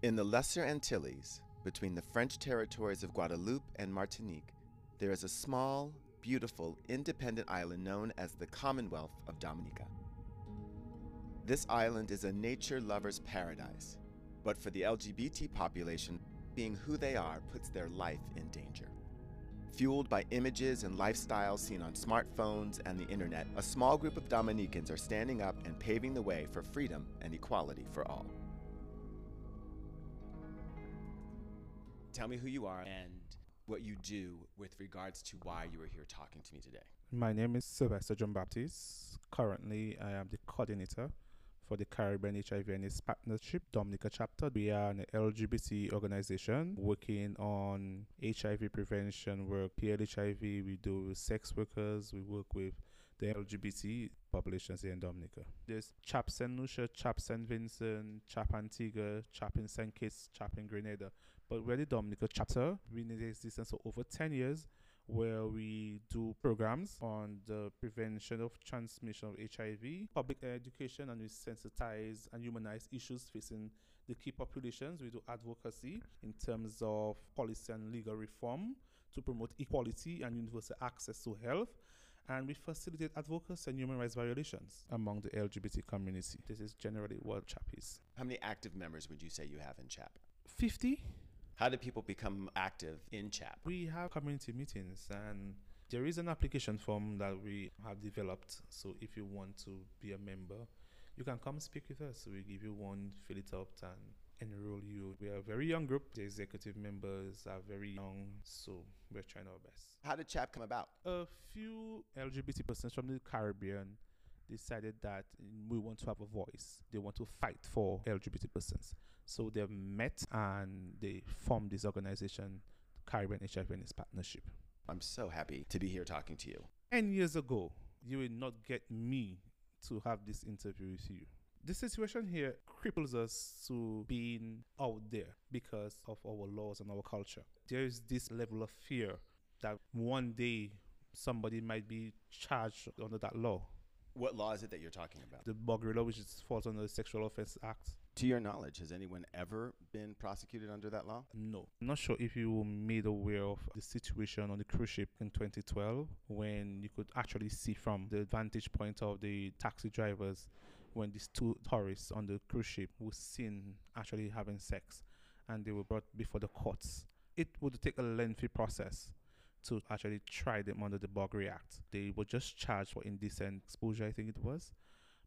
In the Lesser Antilles, between the French territories of Guadeloupe and Martinique, there is a small, beautiful, independent island known as the Commonwealth of Dominica. This island is a nature lover's paradise, but for the LGBT population, being who they are puts their life in danger. Fueled by images and lifestyles seen on smartphones and the internet, a small group of Dominicans are standing up and paving the way for freedom and equality for all. Tell me who you are and what you do with regards to why you are here talking to me today. My name is Sylvester John Baptiste. Currently, I am the coordinator for the Caribbean HIV and AIDS Partnership Dominica chapter. We are an LGBT organization working on HIV prevention work, PLHIV. We do sex workers. We work with the LGBT populations here in Dominica. There's CHAP St. Lucia, CHAP St. Vincent, CHAP Antigua, CHAP in St. Kitts, CHAP in Grenada. But we're the Dominica chapter. We in existence for over 10 years where we do programs on the prevention of transmission of HIV, public education, and we sensitize and humanize issues facing the key populations. We do advocacy in terms of policy and legal reform to promote equality and universal access to health. And we facilitate advocacy and human rights violations among the LGBT community. This is generally what CHAP is. How many active members would you say you have in CHAP? 50 How do people become active in CHAP? We have community meetings and there is an application form that we have developed. So if you want to be a member, you can come speak with us. We give you one, fill it up, and enroll you. We are a very young group. The executive members are very young, so we're trying our best. How did CHAP come about? A few LGBT persons from the Caribbean decided that we want to have a voice. They want to fight for LGBT persons. So they met and they formed this organization, Caribbean HIV and AIDS Partnership. I'm so happy to be here talking to you. 10 years ago, you will not get me to have this interview with you. The situation here cripples us to being out there because of our laws and our culture. There is this level of fear that one day somebody might be charged under that law. What law is it that you're talking about? The law, which is, falls under the Sexual Offense Act. To your knowledge, has anyone ever been prosecuted under that law? No. I'm not sure if you were made aware of the situation on the cruise ship in 2012 when you could actually see from the vantage point of the taxi drivers when these two tourists on the cruise ship were seen actually having sex and they were brought before the courts. It would take a lengthy process to actually try them under the Buggery Act. They were just charged for indecent exposure, I think it was.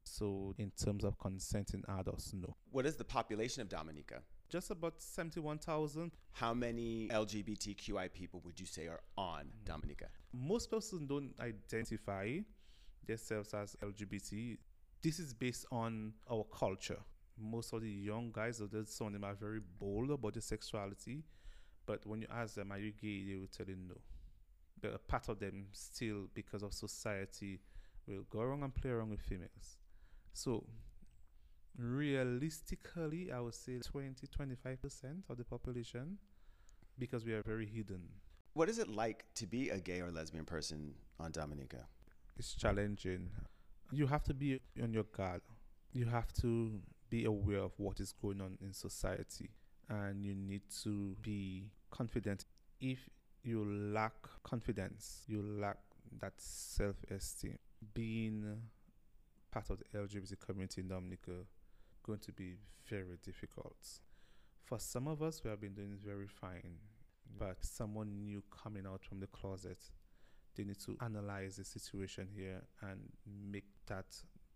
So, in terms of consenting adults, no. What is the population of Dominica? Just about 71,000. How many LGBTQI people would you say are on Dominica? Most persons don't identify themselves as LGBT. This is based on our culture. Most of the young guys, some of them are very bold about their sexuality, but when you ask them, are you gay, they will tell you no. But a part of them still, because of society, will go around and play around with females. So, realistically, I would say 20 25% of the population because we are very hidden. What is it like to be a gay or lesbian person on Dominica? It's challenging. You have to be on your guard. You have to be aware of what is going on in society and you need to be confident. If you lack confidence, you lack that self esteem. Being part of the LGBT community in Dominica uh, going to be very difficult. For some of us, we have been doing very fine, but someone new coming out from the closet, they need to analyze the situation here and make that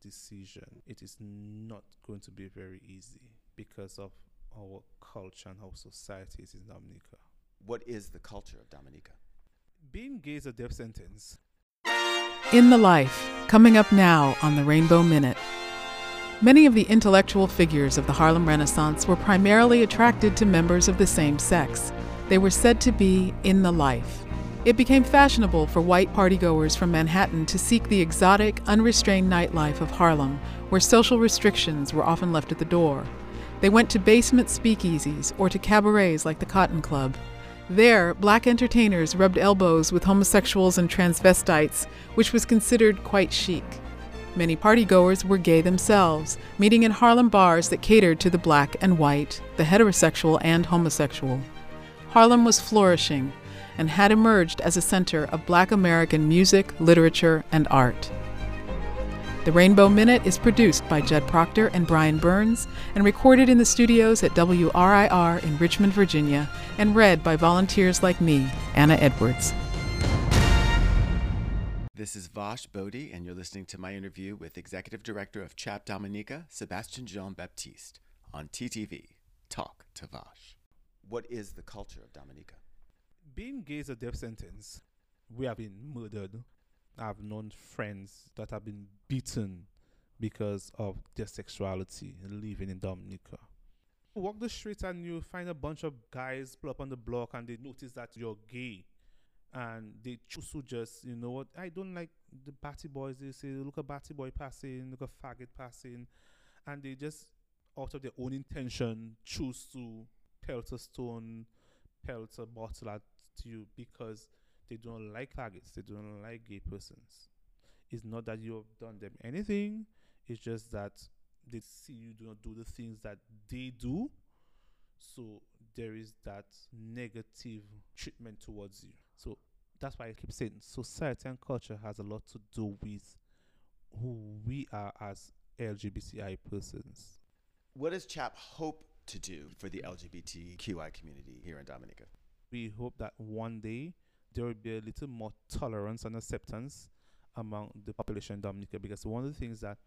decision. It is not going to be very easy because of our culture and how society is in Dominica. What is the culture of Dominica? Being gay is a death sentence. In the Life, coming up now on the Rainbow Minute. Many of the intellectual figures of the Harlem Renaissance were primarily attracted to members of the same sex. They were said to be in the life. It became fashionable for white partygoers from Manhattan to seek the exotic, unrestrained nightlife of Harlem, where social restrictions were often left at the door. They went to basement speakeasies or to cabarets like the Cotton Club. There, black entertainers rubbed elbows with homosexuals and transvestites, which was considered quite chic. Many partygoers were gay themselves, meeting in Harlem bars that catered to the black and white, the heterosexual and homosexual. Harlem was flourishing and had emerged as a center of black American music, literature, and art. The Rainbow Minute is produced by Judd Proctor and Brian Burns and recorded in the studios at WRIR in Richmond, Virginia, and read by volunteers like me, Anna Edwards. This is Vache Bodie, and you're listening to my interview with Executive Director of CHAP Dominica, Sebastian Jean Baptiste, on TTV. Talk to Vache. What is the culture of Dominica? Being gay is a death sentence. We have been murdered. I've known friends that have been beaten because of their sexuality and living in Dominica. Walk the streets and you find a bunch of guys pull up on the block and they notice that you're gay. And they choose to just, you know what, I don't like the batty boys. They say, look a batty boy passing, look a faggot passing. And they just, out of their own intention, choose to pelt a stone, pelt a bottle at you because they don't like faggots, they don't like gay persons. It's not that you have done them anything, it's just that they see you do not do the things that they do. So there is that negative treatment towards you. So that's why I keep saying society and culture has a lot to do with who we are as LGBTI persons. What does CHAP hope to do for the LGBTQI community here in Dominica? We hope that one day there will be a little more tolerance and acceptance among the population in Dominica because one of the things that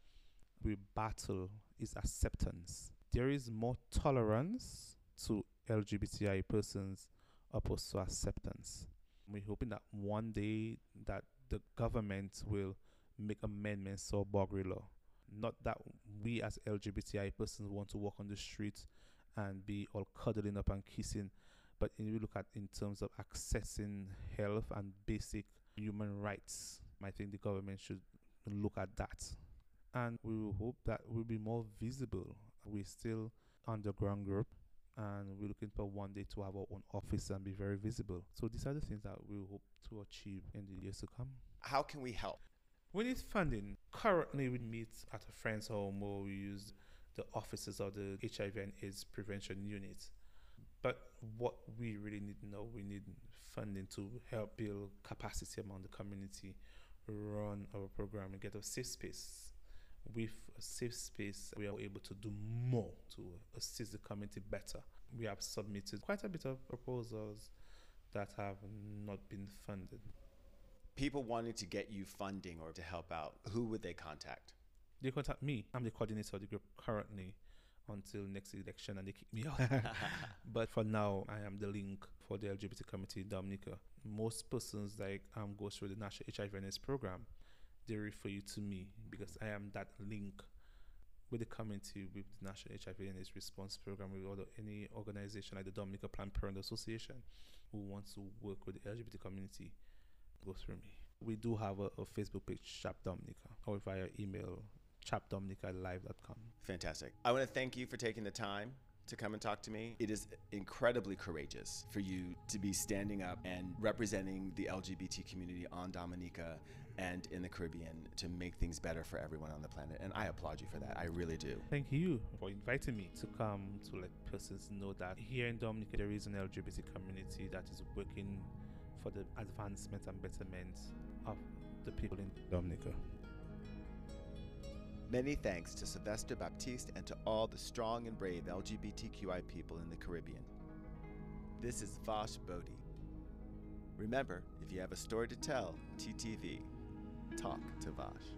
we battle is acceptance. There is more tolerance to LGBTI persons opposed to acceptance. We're hoping that one day that the government will make amendments to Buggery law. Not that we as LGBTI persons want to walk on the streets and be all cuddling up and kissing, but if you look at in terms of accessing health and basic human rights, I think the government should look at that. And we will hope that we'll be more visible. We're still underground group and we're looking for one day to have our own office and be very visible. So these are the things that we hope to achieve in the years to come. How can we help? We need funding. Currently, we meet at a friend's home or we use the offices of the HIV and AIDS prevention unit. But what we really need now, we need funding to help build capacity among the community, run our program, and get a safe space. With a safe space, we are able to do more to assist the community better. We have submitted quite a bit of proposals that have not been funded. People wanting to get you funding or to help out, who would they contact? They contact me. I'm the coordinator of the group currently until next election and they kick me out. but for now, I am the link for the LGBT community in Dominica. Most persons like um go through the National HIV and AIDS program, they refer you to me because I am that link with the community with the National HIV and AIDS Response Program with other, any organization like the Dominica Planned Parenthood Association who wants to work with the LGBT community go through me. We do have a, a Facebook page, CHAP Dominica, or via email, chapdominicalive.com. Fantastic. I want to thank you for taking the time to come and talk to me. It is incredibly courageous for you to be standing up and representing the LGBT community on Dominica and in the Caribbean to make things better for everyone on the planet. And I applaud you for that. I really do. Thank you for inviting me to come to let persons know that here in Dominica there is an LGBT community that is working for the advancement and betterment of the people in Dominica. Many thanks to Sylvester Baptiste and to all the strong and brave LGBTQI people in the Caribbean. This is Vache Bodie. Remember, if you have a story to tell, TTV, talk to Vache.